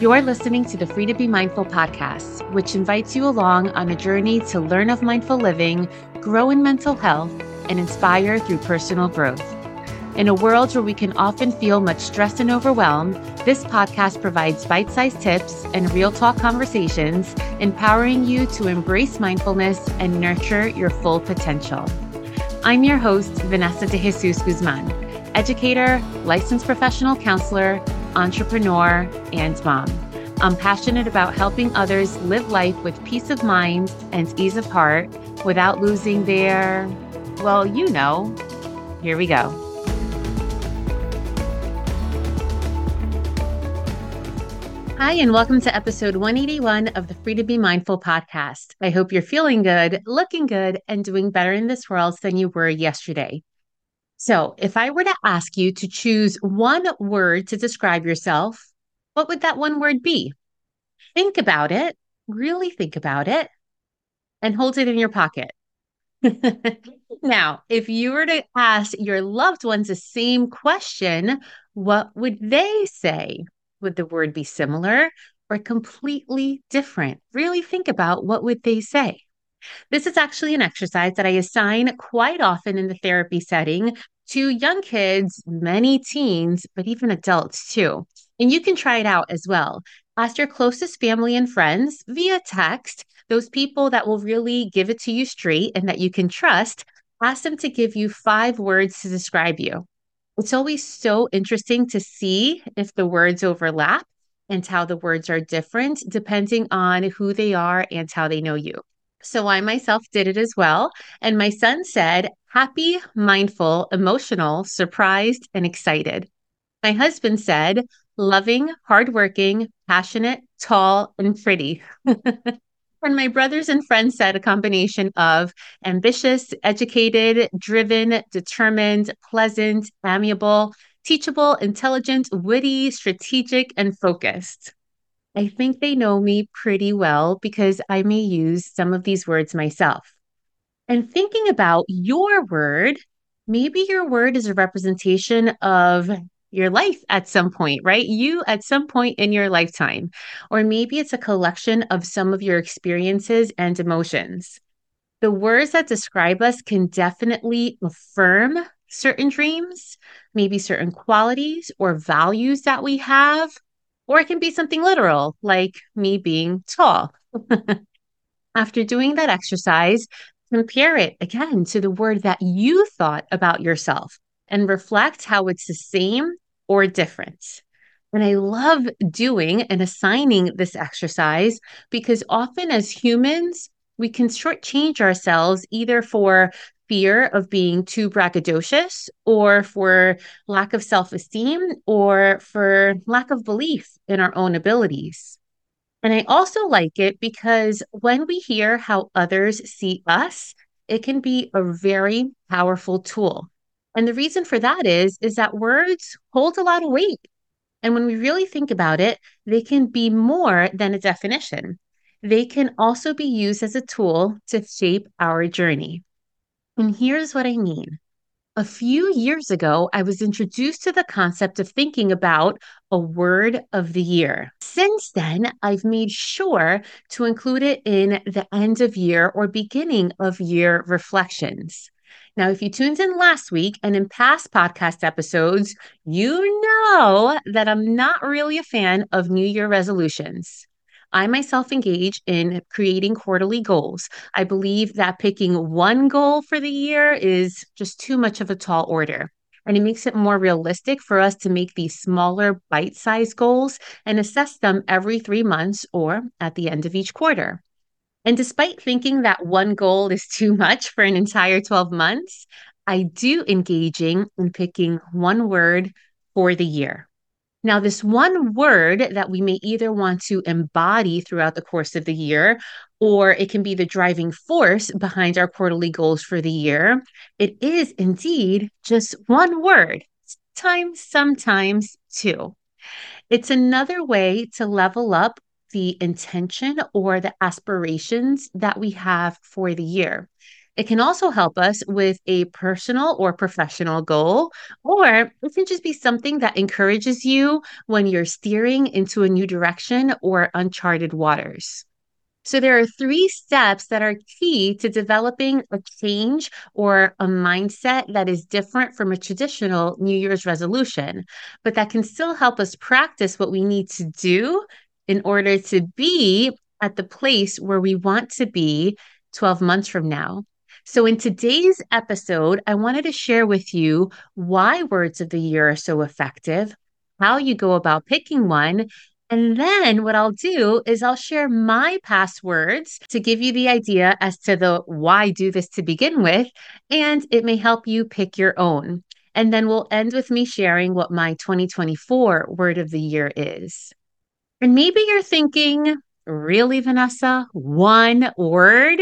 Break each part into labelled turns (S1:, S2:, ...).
S1: You're listening to the Free to Be Mindful podcast, which invites you along on a journey to learn of mindful living, grow in mental health, and inspire through personal growth. In a world where we can often feel much stress and overwhelm, this podcast provides bite sized tips and real talk conversations, empowering you to embrace mindfulness and nurture your full potential. I'm your host, Vanessa de Jesus Guzman, educator, licensed professional counselor, entrepreneur, and mom. I'm passionate about helping others live life with peace of mind and ease of heart without losing their, well, you know. Here we go. Hi, and welcome to episode 181 of the Free to Be Mindful podcast. I hope you're feeling good, looking good, and doing better in this world than you were yesterday. So, if I were to ask you to choose one word to describe yourself, what would that one word be? Think about it, really think about it, and hold it in your pocket. now, if you were to ask your loved ones the same question, what would they say? Would the word be similar or completely different? Really think about what would they say. This is actually an exercise that I assign quite often in the therapy setting to young kids, many teens, but even adults too. And you can try it out as well. Ask your closest family and friends via text, those people that will really give it to you straight and that you can trust, ask them to give you five words to describe you. It's always so interesting to see if the words overlap and how the words are different depending on who they are and how they know you. So I myself did it as well. And my son said, happy, mindful, emotional, surprised, and excited. My husband said, loving, hardworking, passionate, tall, and pretty. And my brothers and friends said a combination of ambitious, educated, driven, determined, pleasant, amiable, teachable, intelligent, witty, strategic, and focused. I think they know me pretty well because I may use some of these words myself. And thinking about your word, maybe your word is a representation of your life at some point, right? You at some point in your lifetime. Or maybe it's a collection of some of your experiences and emotions. The words that describe us can definitely affirm certain dreams, maybe certain qualities or values that we have, or it can be something literal, like me being tall. After doing that exercise, compare it again to the word that you thought about yourself and reflect how it's the same or different. And I love doing and assigning this exercise because often as humans, we can shortchange ourselves either for fear of being too braggadocious or for lack of self esteem or for lack of belief in our own abilities. And I also like it because when we hear how others see us, it can be a very powerful tool. And the reason for that is is that words hold a lot of weight. And when we really think about it, they can be more than a definition. They can also be used as a tool to shape our journey. And here's what I mean. A few years ago, I was introduced to the concept of thinking about a word of the year. Since then, I've made sure to include it in the end of year or beginning of year reflections. Now, if you tuned in last week and in past podcast episodes, you know that I'm not really a fan of New Year resolutions. I myself engage in creating quarterly goals. I believe that picking one goal for the year is just too much of a tall order. And it makes it more realistic for us to make these smaller bite sized goals and assess them every three months or at the end of each quarter. And despite thinking that one goal is too much for an entire 12 months, I do engaging in picking one word for the year. Now, this one word that we may either want to embody throughout the course of the year, or it can be the driving force behind our quarterly goals for the year. It is indeed just one word, times, sometimes two. It's another way to level up the intention or the aspirations that we have for the year. It can also help us with a personal or professional goal, or it can just be something that encourages you when you're steering into a new direction or uncharted waters. So, there are three steps that are key to developing a change or a mindset that is different from a traditional New Year's resolution, but that can still help us practice what we need to do in order to be at the place where we want to be 12 months from now. So, in today's episode, I wanted to share with you why words of the year are so effective, how you go about picking one, and then what I'll do is I'll share my passwords to give you the idea as to the why do this to begin with, and it may help you pick your own. And then we'll end with me sharing what my 2024 word of the year is. And maybe you're thinking, really, Vanessa, one word?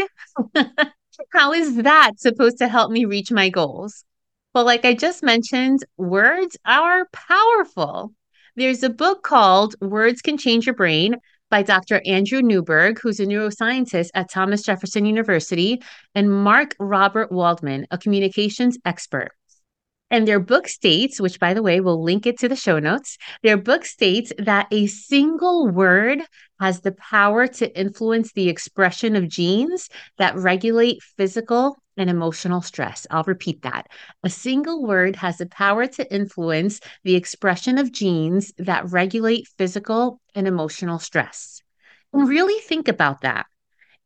S1: How is that supposed to help me reach my goals? Well, like I just mentioned, words are powerful. There's a book called Words Can Change Your Brain by Dr. Andrew Newberg, who's a neuroscientist at Thomas Jefferson University, and Mark Robert Waldman, a communications expert. And their book states, which by the way, we'll link it to the show notes, their book states that a single word has the power to influence the expression of genes that regulate physical and emotional stress. I'll repeat that. A single word has the power to influence the expression of genes that regulate physical and emotional stress. And really think about that.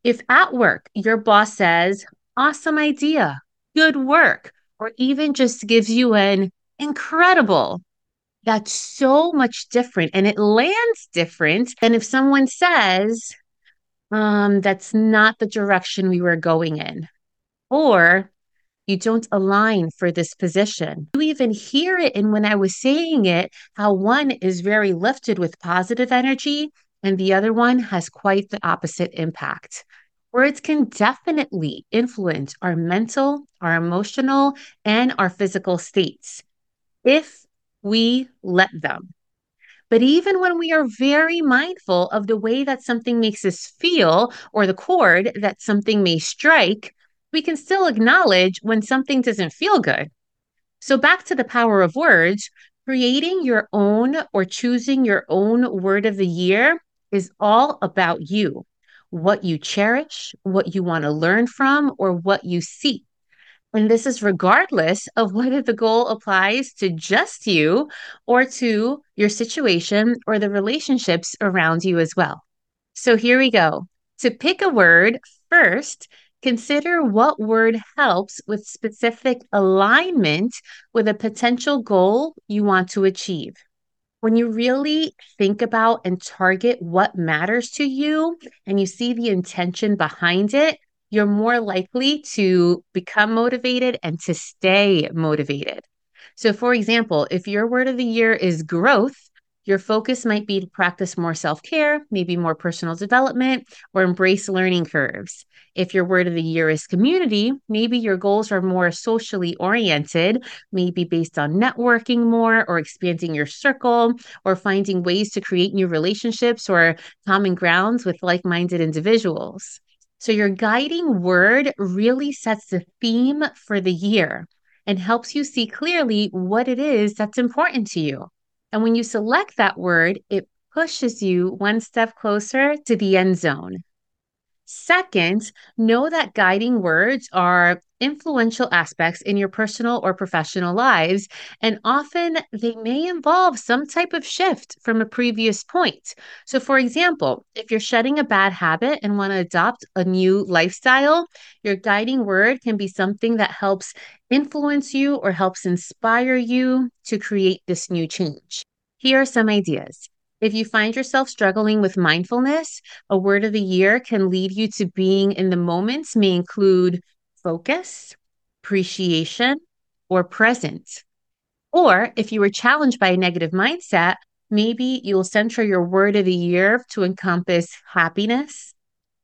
S1: If at work your boss says, awesome idea, good work, or even just gives you an incredible. That's so much different and it lands different than if someone says, um, that's not the direction we were going in. Or you don't align for this position. You even hear it. And when I was saying it, how one is very lifted with positive energy and the other one has quite the opposite impact. Words can definitely influence our mental, our emotional, and our physical states if we let them. But even when we are very mindful of the way that something makes us feel or the chord that something may strike, we can still acknowledge when something doesn't feel good. So, back to the power of words, creating your own or choosing your own word of the year is all about you what you cherish, what you want to learn from, or what you seek. And this is regardless of whether the goal applies to just you or to your situation or the relationships around you as well. So here we go. To pick a word, first, consider what word helps with specific alignment with a potential goal you want to achieve when you really think about and target what matters to you and you see the intention behind it, you're more likely to become motivated and to stay motivated. So, for example, if your word of the year is growth, your focus might be to practice more self care, maybe more personal development, or embrace learning curves. If your word of the year is community, maybe your goals are more socially oriented, maybe based on networking more or expanding your circle or finding ways to create new relationships or common grounds with like minded individuals. So, your guiding word really sets the theme for the year and helps you see clearly what it is that's important to you. And when you select that word, it pushes you one step closer to the end zone. Second, know that guiding words are influential aspects in your personal or professional lives, and often they may involve some type of shift from a previous point. So, for example, if you're shedding a bad habit and want to adopt a new lifestyle, your guiding word can be something that helps influence you or helps inspire you to create this new change. Here are some ideas. If you find yourself struggling with mindfulness, a word of the year can lead you to being in the moments, may include focus, appreciation, or present. Or if you were challenged by a negative mindset, maybe you'll center your word of the year to encompass happiness,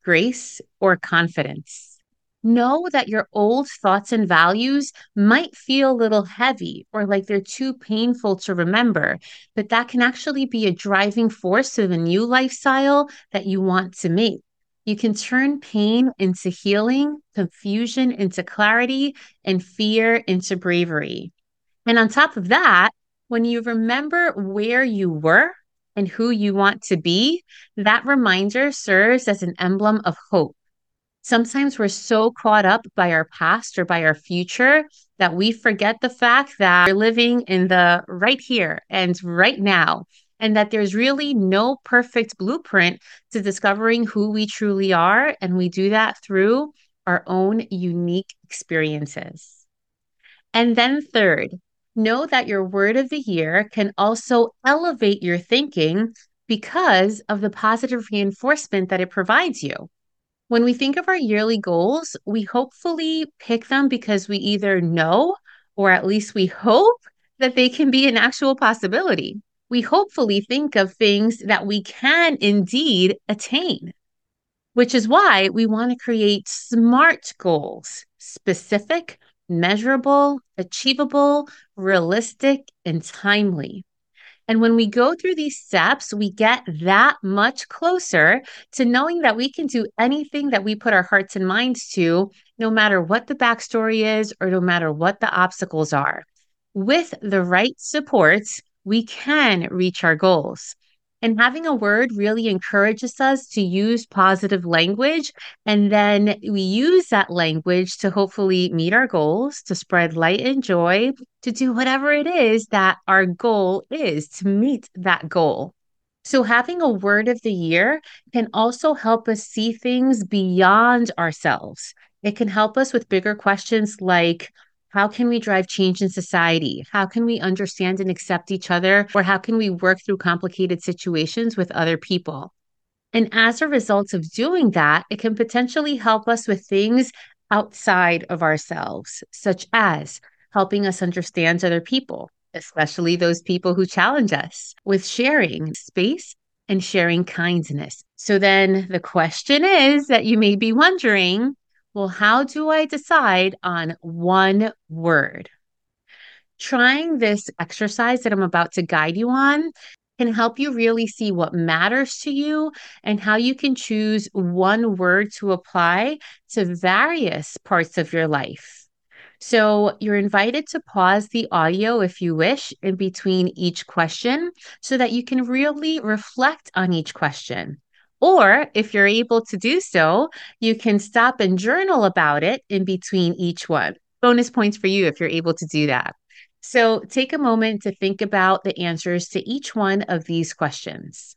S1: grace, or confidence. Know that your old thoughts and values might feel a little heavy or like they're too painful to remember, but that can actually be a driving force to the new lifestyle that you want to make. You can turn pain into healing, confusion into clarity, and fear into bravery. And on top of that, when you remember where you were and who you want to be, that reminder serves as an emblem of hope. Sometimes we're so caught up by our past or by our future that we forget the fact that we're living in the right here and right now, and that there's really no perfect blueprint to discovering who we truly are. And we do that through our own unique experiences. And then, third, know that your word of the year can also elevate your thinking because of the positive reinforcement that it provides you. When we think of our yearly goals, we hopefully pick them because we either know or at least we hope that they can be an actual possibility. We hopefully think of things that we can indeed attain, which is why we want to create SMART goals specific, measurable, achievable, realistic, and timely. And when we go through these steps, we get that much closer to knowing that we can do anything that we put our hearts and minds to, no matter what the backstory is or no matter what the obstacles are. With the right supports, we can reach our goals. And having a word really encourages us to use positive language. And then we use that language to hopefully meet our goals, to spread light and joy, to do whatever it is that our goal is to meet that goal. So, having a word of the year can also help us see things beyond ourselves. It can help us with bigger questions like, how can we drive change in society? How can we understand and accept each other? Or how can we work through complicated situations with other people? And as a result of doing that, it can potentially help us with things outside of ourselves, such as helping us understand other people, especially those people who challenge us, with sharing space and sharing kindness. So then the question is that you may be wondering well, how do I decide on one word? Trying this exercise that I'm about to guide you on can help you really see what matters to you and how you can choose one word to apply to various parts of your life. So, you're invited to pause the audio if you wish in between each question so that you can really reflect on each question. Or if you're able to do so, you can stop and journal about it in between each one. Bonus points for you if you're able to do that. So take a moment to think about the answers to each one of these questions.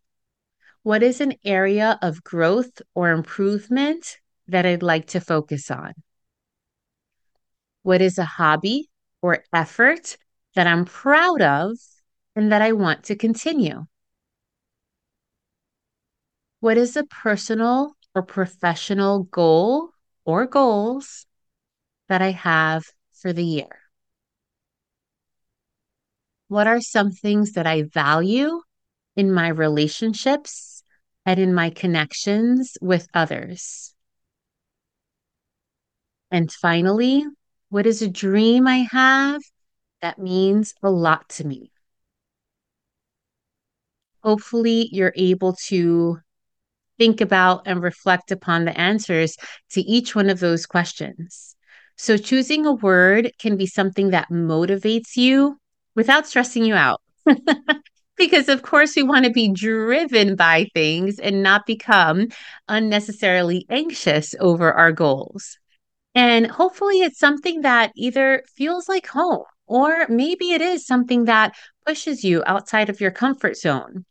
S1: What is an area of growth or improvement that I'd like to focus on? What is a hobby or effort that I'm proud of and that I want to continue? What is a personal or professional goal or goals that I have for the year? What are some things that I value in my relationships and in my connections with others? And finally, what is a dream I have that means a lot to me? Hopefully, you're able to think about and reflect upon the answers to each one of those questions. So, choosing a word can be something that motivates you without stressing you out. because, of course, we want to be driven by things and not become unnecessarily anxious over our goals. And hopefully, it's something that either feels like home or maybe it is something that pushes you outside of your comfort zone.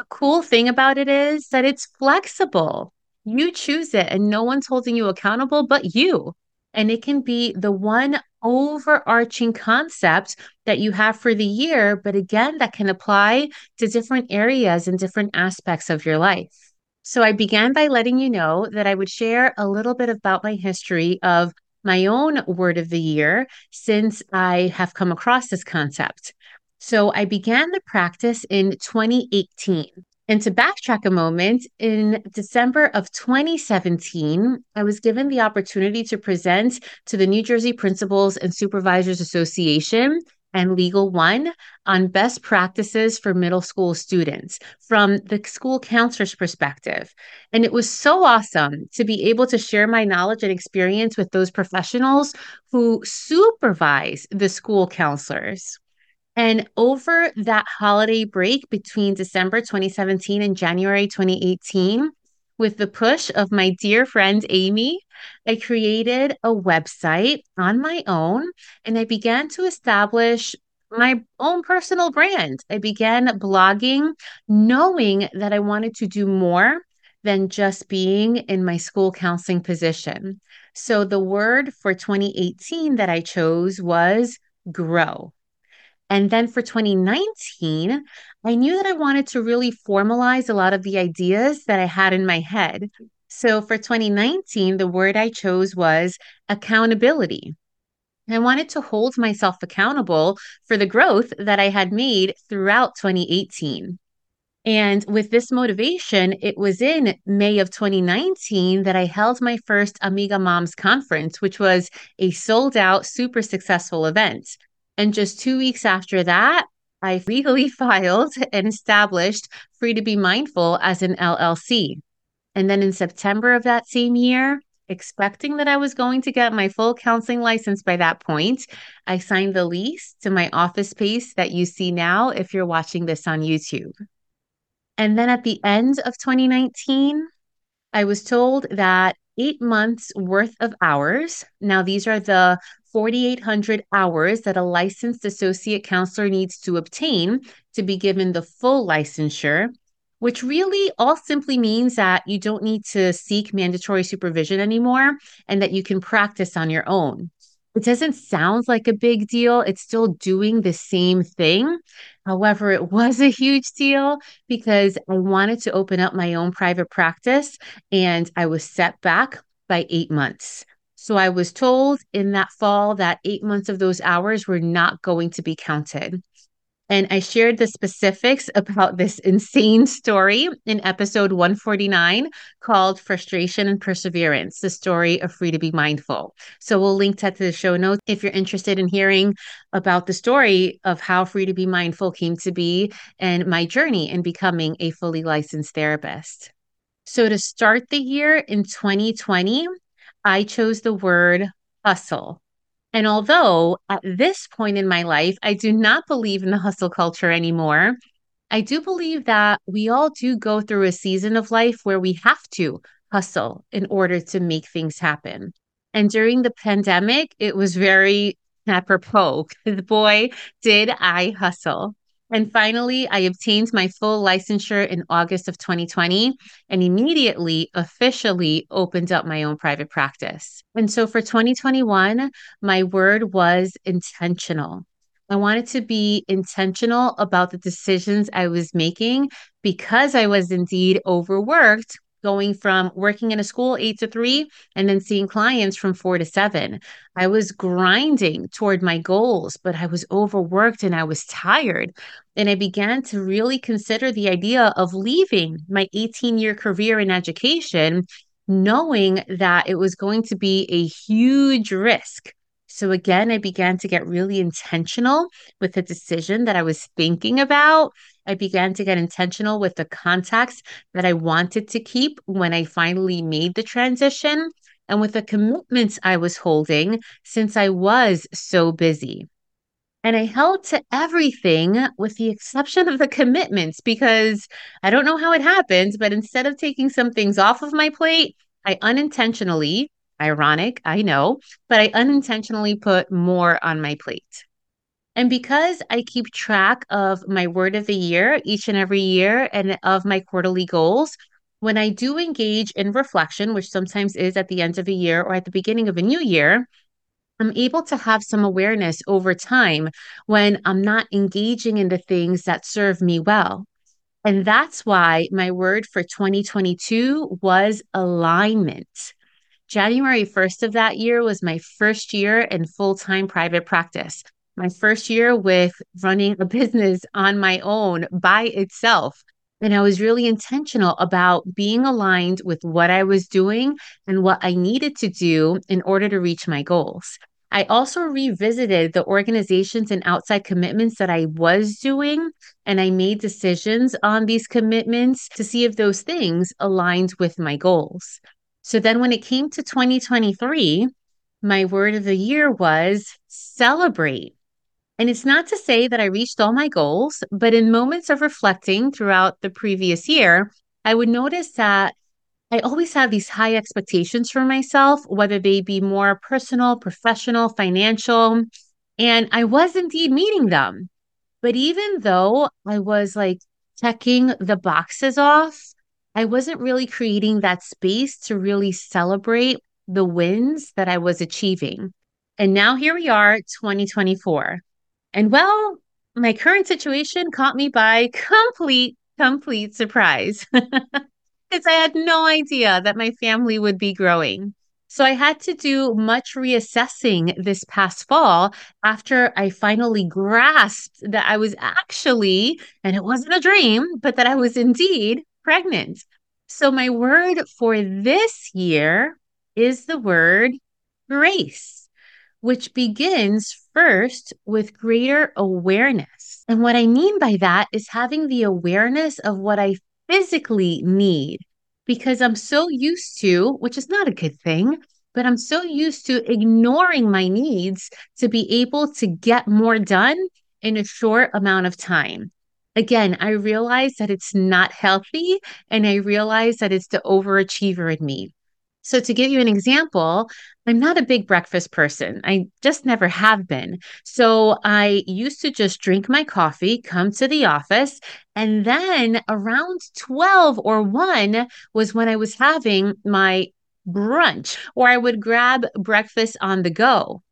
S1: The cool thing about it is that it's flexible. You choose it and no one's holding you accountable but you. And it can be the one overarching concept that you have for the year, but again, that can apply to different areas and different aspects of your life. So I began by letting you know that I would share a little bit about my history of my own word of the year since I have come across this concept. So I began the practice in 2018. And to backtrack a moment, in December of 2017, I was given the opportunity to present to the New Jersey Principals and Supervisors Association and Legal One on best practices for middle school students from the school counselor's perspective. And it was so awesome to be able to share my knowledge and experience with those professionals who supervise the school counselors. And over that holiday break between December 2017 and January 2018, with the push of my dear friend Amy, I created a website on my own and I began to establish my own personal brand. I began blogging, knowing that I wanted to do more than just being in my school counseling position. So the word for 2018 that I chose was grow. And then for 2019, I knew that I wanted to really formalize a lot of the ideas that I had in my head. So for 2019, the word I chose was accountability. I wanted to hold myself accountable for the growth that I had made throughout 2018. And with this motivation, it was in May of 2019 that I held my first Amiga Moms conference, which was a sold out, super successful event. And just two weeks after that, I legally filed and established Free to Be Mindful as an LLC. And then in September of that same year, expecting that I was going to get my full counseling license by that point, I signed the lease to my office space that you see now if you're watching this on YouTube. And then at the end of 2019, I was told that eight months worth of hours. Now, these are the 4,800 hours that a licensed associate counselor needs to obtain to be given the full licensure, which really all simply means that you don't need to seek mandatory supervision anymore and that you can practice on your own. It doesn't sound like a big deal. It's still doing the same thing. However, it was a huge deal because I wanted to open up my own private practice and I was set back by eight months. So I was told in that fall that eight months of those hours were not going to be counted. And I shared the specifics about this insane story in episode 149 called Frustration and Perseverance, the story of Free to Be Mindful. So we'll link that to the show notes if you're interested in hearing about the story of how Free to Be Mindful came to be and my journey in becoming a fully licensed therapist. So to start the year in 2020, I chose the word hustle. And although at this point in my life, I do not believe in the hustle culture anymore, I do believe that we all do go through a season of life where we have to hustle in order to make things happen. And during the pandemic, it was very apropos because boy, did I hustle. And finally, I obtained my full licensure in August of 2020 and immediately officially opened up my own private practice. And so for 2021, my word was intentional. I wanted to be intentional about the decisions I was making because I was indeed overworked going from working in a school eight to three and then seeing clients from four to seven. I was grinding toward my goals, but I was overworked and I was tired. And I began to really consider the idea of leaving my 18 year career in education, knowing that it was going to be a huge risk. So again, I began to get really intentional with the decision that I was thinking about I began to get intentional with the contacts that I wanted to keep when I finally made the transition and with the commitments I was holding since I was so busy. And I held to everything with the exception of the commitments because I don't know how it happens, but instead of taking some things off of my plate, I unintentionally, ironic, I know, but I unintentionally put more on my plate. And because I keep track of my word of the year each and every year and of my quarterly goals, when I do engage in reflection, which sometimes is at the end of a year or at the beginning of a new year, I'm able to have some awareness over time when I'm not engaging in the things that serve me well. And that's why my word for 2022 was alignment. January 1st of that year was my first year in full time private practice my first year with running a business on my own by itself. And I was really intentional about being aligned with what I was doing and what I needed to do in order to reach my goals. I also revisited the organizations and outside commitments that I was doing, and I made decisions on these commitments to see if those things aligned with my goals. So then when it came to 2023, my word of the year was celebrate. And it's not to say that I reached all my goals, but in moments of reflecting throughout the previous year, I would notice that I always have these high expectations for myself, whether they be more personal, professional, financial. And I was indeed meeting them. But even though I was like checking the boxes off, I wasn't really creating that space to really celebrate the wins that I was achieving. And now here we are, 2024. And well, my current situation caught me by complete, complete surprise. because I had no idea that my family would be growing. So I had to do much reassessing this past fall after I finally grasped that I was actually, and it wasn't a dream, but that I was indeed pregnant. So my word for this year is the word grace, which begins first with greater awareness. And what I mean by that is having the awareness of what I physically need because I'm so used to, which is not a good thing, but I'm so used to ignoring my needs to be able to get more done in a short amount of time. Again, I realize that it's not healthy and I realize that it's the overachiever in me. So, to give you an example, I'm not a big breakfast person. I just never have been. So, I used to just drink my coffee, come to the office, and then around 12 or 1 was when I was having my brunch, or I would grab breakfast on the go.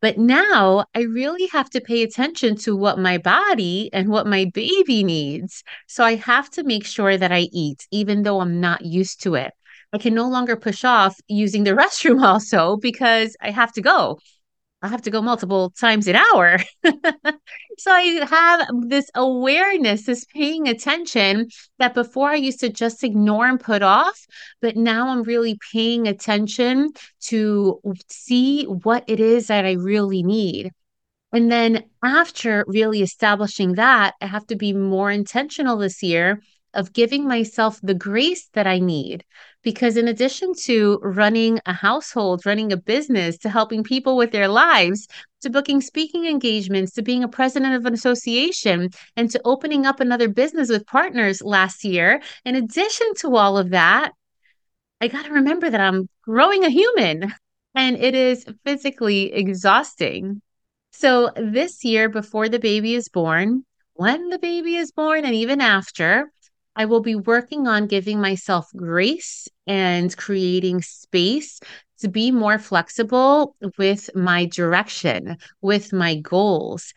S1: But now I really have to pay attention to what my body and what my baby needs. So I have to make sure that I eat, even though I'm not used to it. I can no longer push off using the restroom also because I have to go. I have to go multiple times an hour. so I have this awareness, this paying attention that before I used to just ignore and put off, but now I'm really paying attention to see what it is that I really need. And then after really establishing that, I have to be more intentional this year of giving myself the grace that I need. Because in addition to running a household, running a business, to helping people with their lives, to booking speaking engagements, to being a president of an association, and to opening up another business with partners last year, in addition to all of that, I got to remember that I'm growing a human and it is physically exhausting. So, this year, before the baby is born, when the baby is born, and even after, I will be working on giving myself grace and creating space to be more flexible with my direction, with my goals.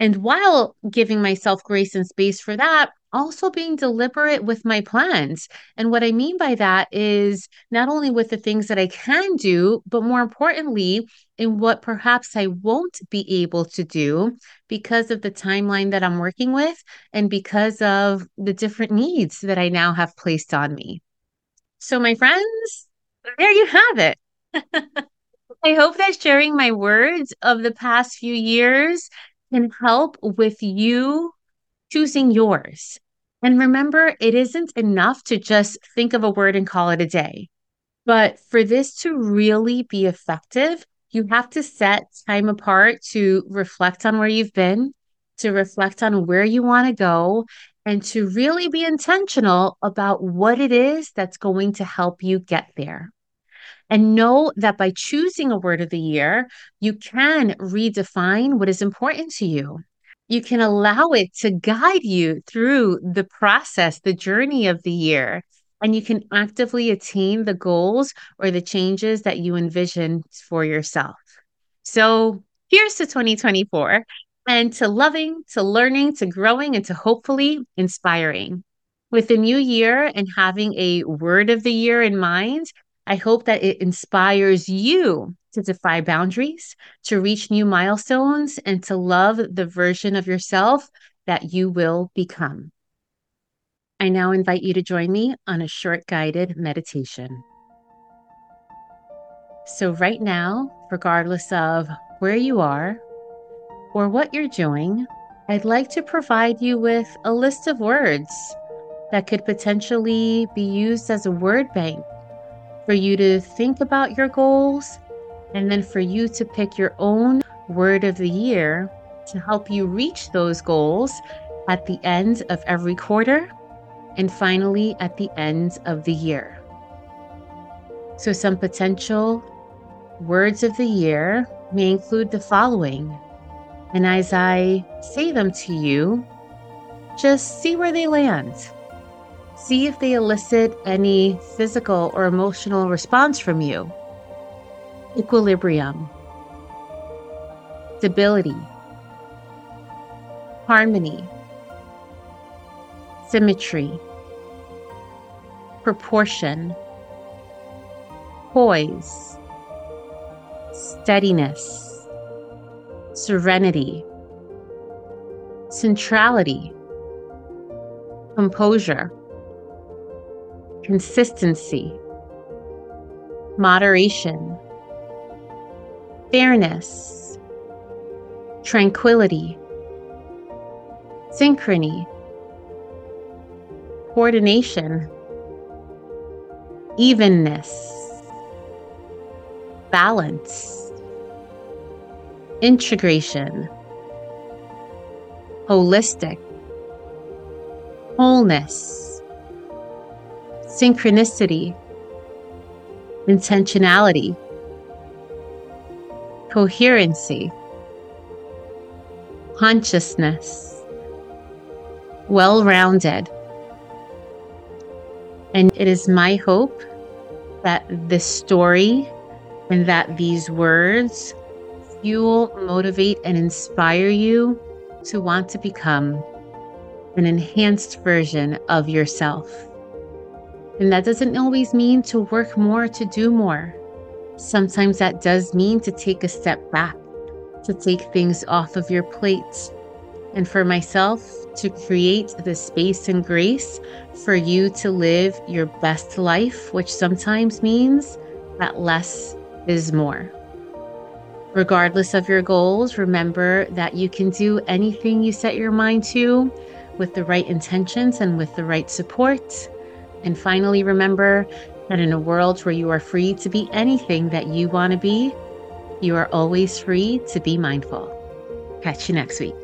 S1: And while giving myself grace and space for that, also being deliberate with my plans. And what I mean by that is not only with the things that I can do, but more importantly, in what perhaps I won't be able to do because of the timeline that I'm working with and because of the different needs that I now have placed on me. So, my friends, there you have it. I hope that sharing my words of the past few years can help with you choosing yours. And remember, it isn't enough to just think of a word and call it a day. But for this to really be effective, you have to set time apart to reflect on where you've been, to reflect on where you want to go, and to really be intentional about what it is that's going to help you get there. And know that by choosing a word of the year, you can redefine what is important to you you can allow it to guide you through the process, the journey of the year, and you can actively attain the goals or the changes that you envision for yourself. So here's to 2024 and to loving, to learning, to growing, and to hopefully inspiring. With the new year and having a word of the year in mind, I hope that it inspires you to defy boundaries, to reach new milestones, and to love the version of yourself that you will become. I now invite you to join me on a short guided meditation. So, right now, regardless of where you are or what you're doing, I'd like to provide you with a list of words that could potentially be used as a word bank for you to think about your goals and then for you to pick your own word of the year to help you reach those goals at the end of every quarter and finally at the end of the year. So, some potential words of the year may include the following. And as I say them to you, just see where they land. See if they elicit any physical or emotional response from you. Equilibrium, stability, harmony, symmetry, proportion, poise, steadiness, serenity, centrality, composure, consistency, moderation, fairness, tranquility, synchrony, coordination, evenness, balance, integration, holistic, wholeness, synchronicity, intentionality, coherency, consciousness, well rounded. And it is my hope that this story and that these words fuel, motivate, and inspire you to want to become an enhanced version of yourself. And that doesn't always mean to work more, to do more. Sometimes that does mean to take a step back, to take things off of your plate. And for myself, to create the space and grace for you to live your best life, which sometimes means that less is more. Regardless of your goals, remember that you can do anything you set your mind to with the right intentions and with the right support. And finally, remember that in a world where you are free to be anything that you want to be, you are always free to be mindful. Catch you next week.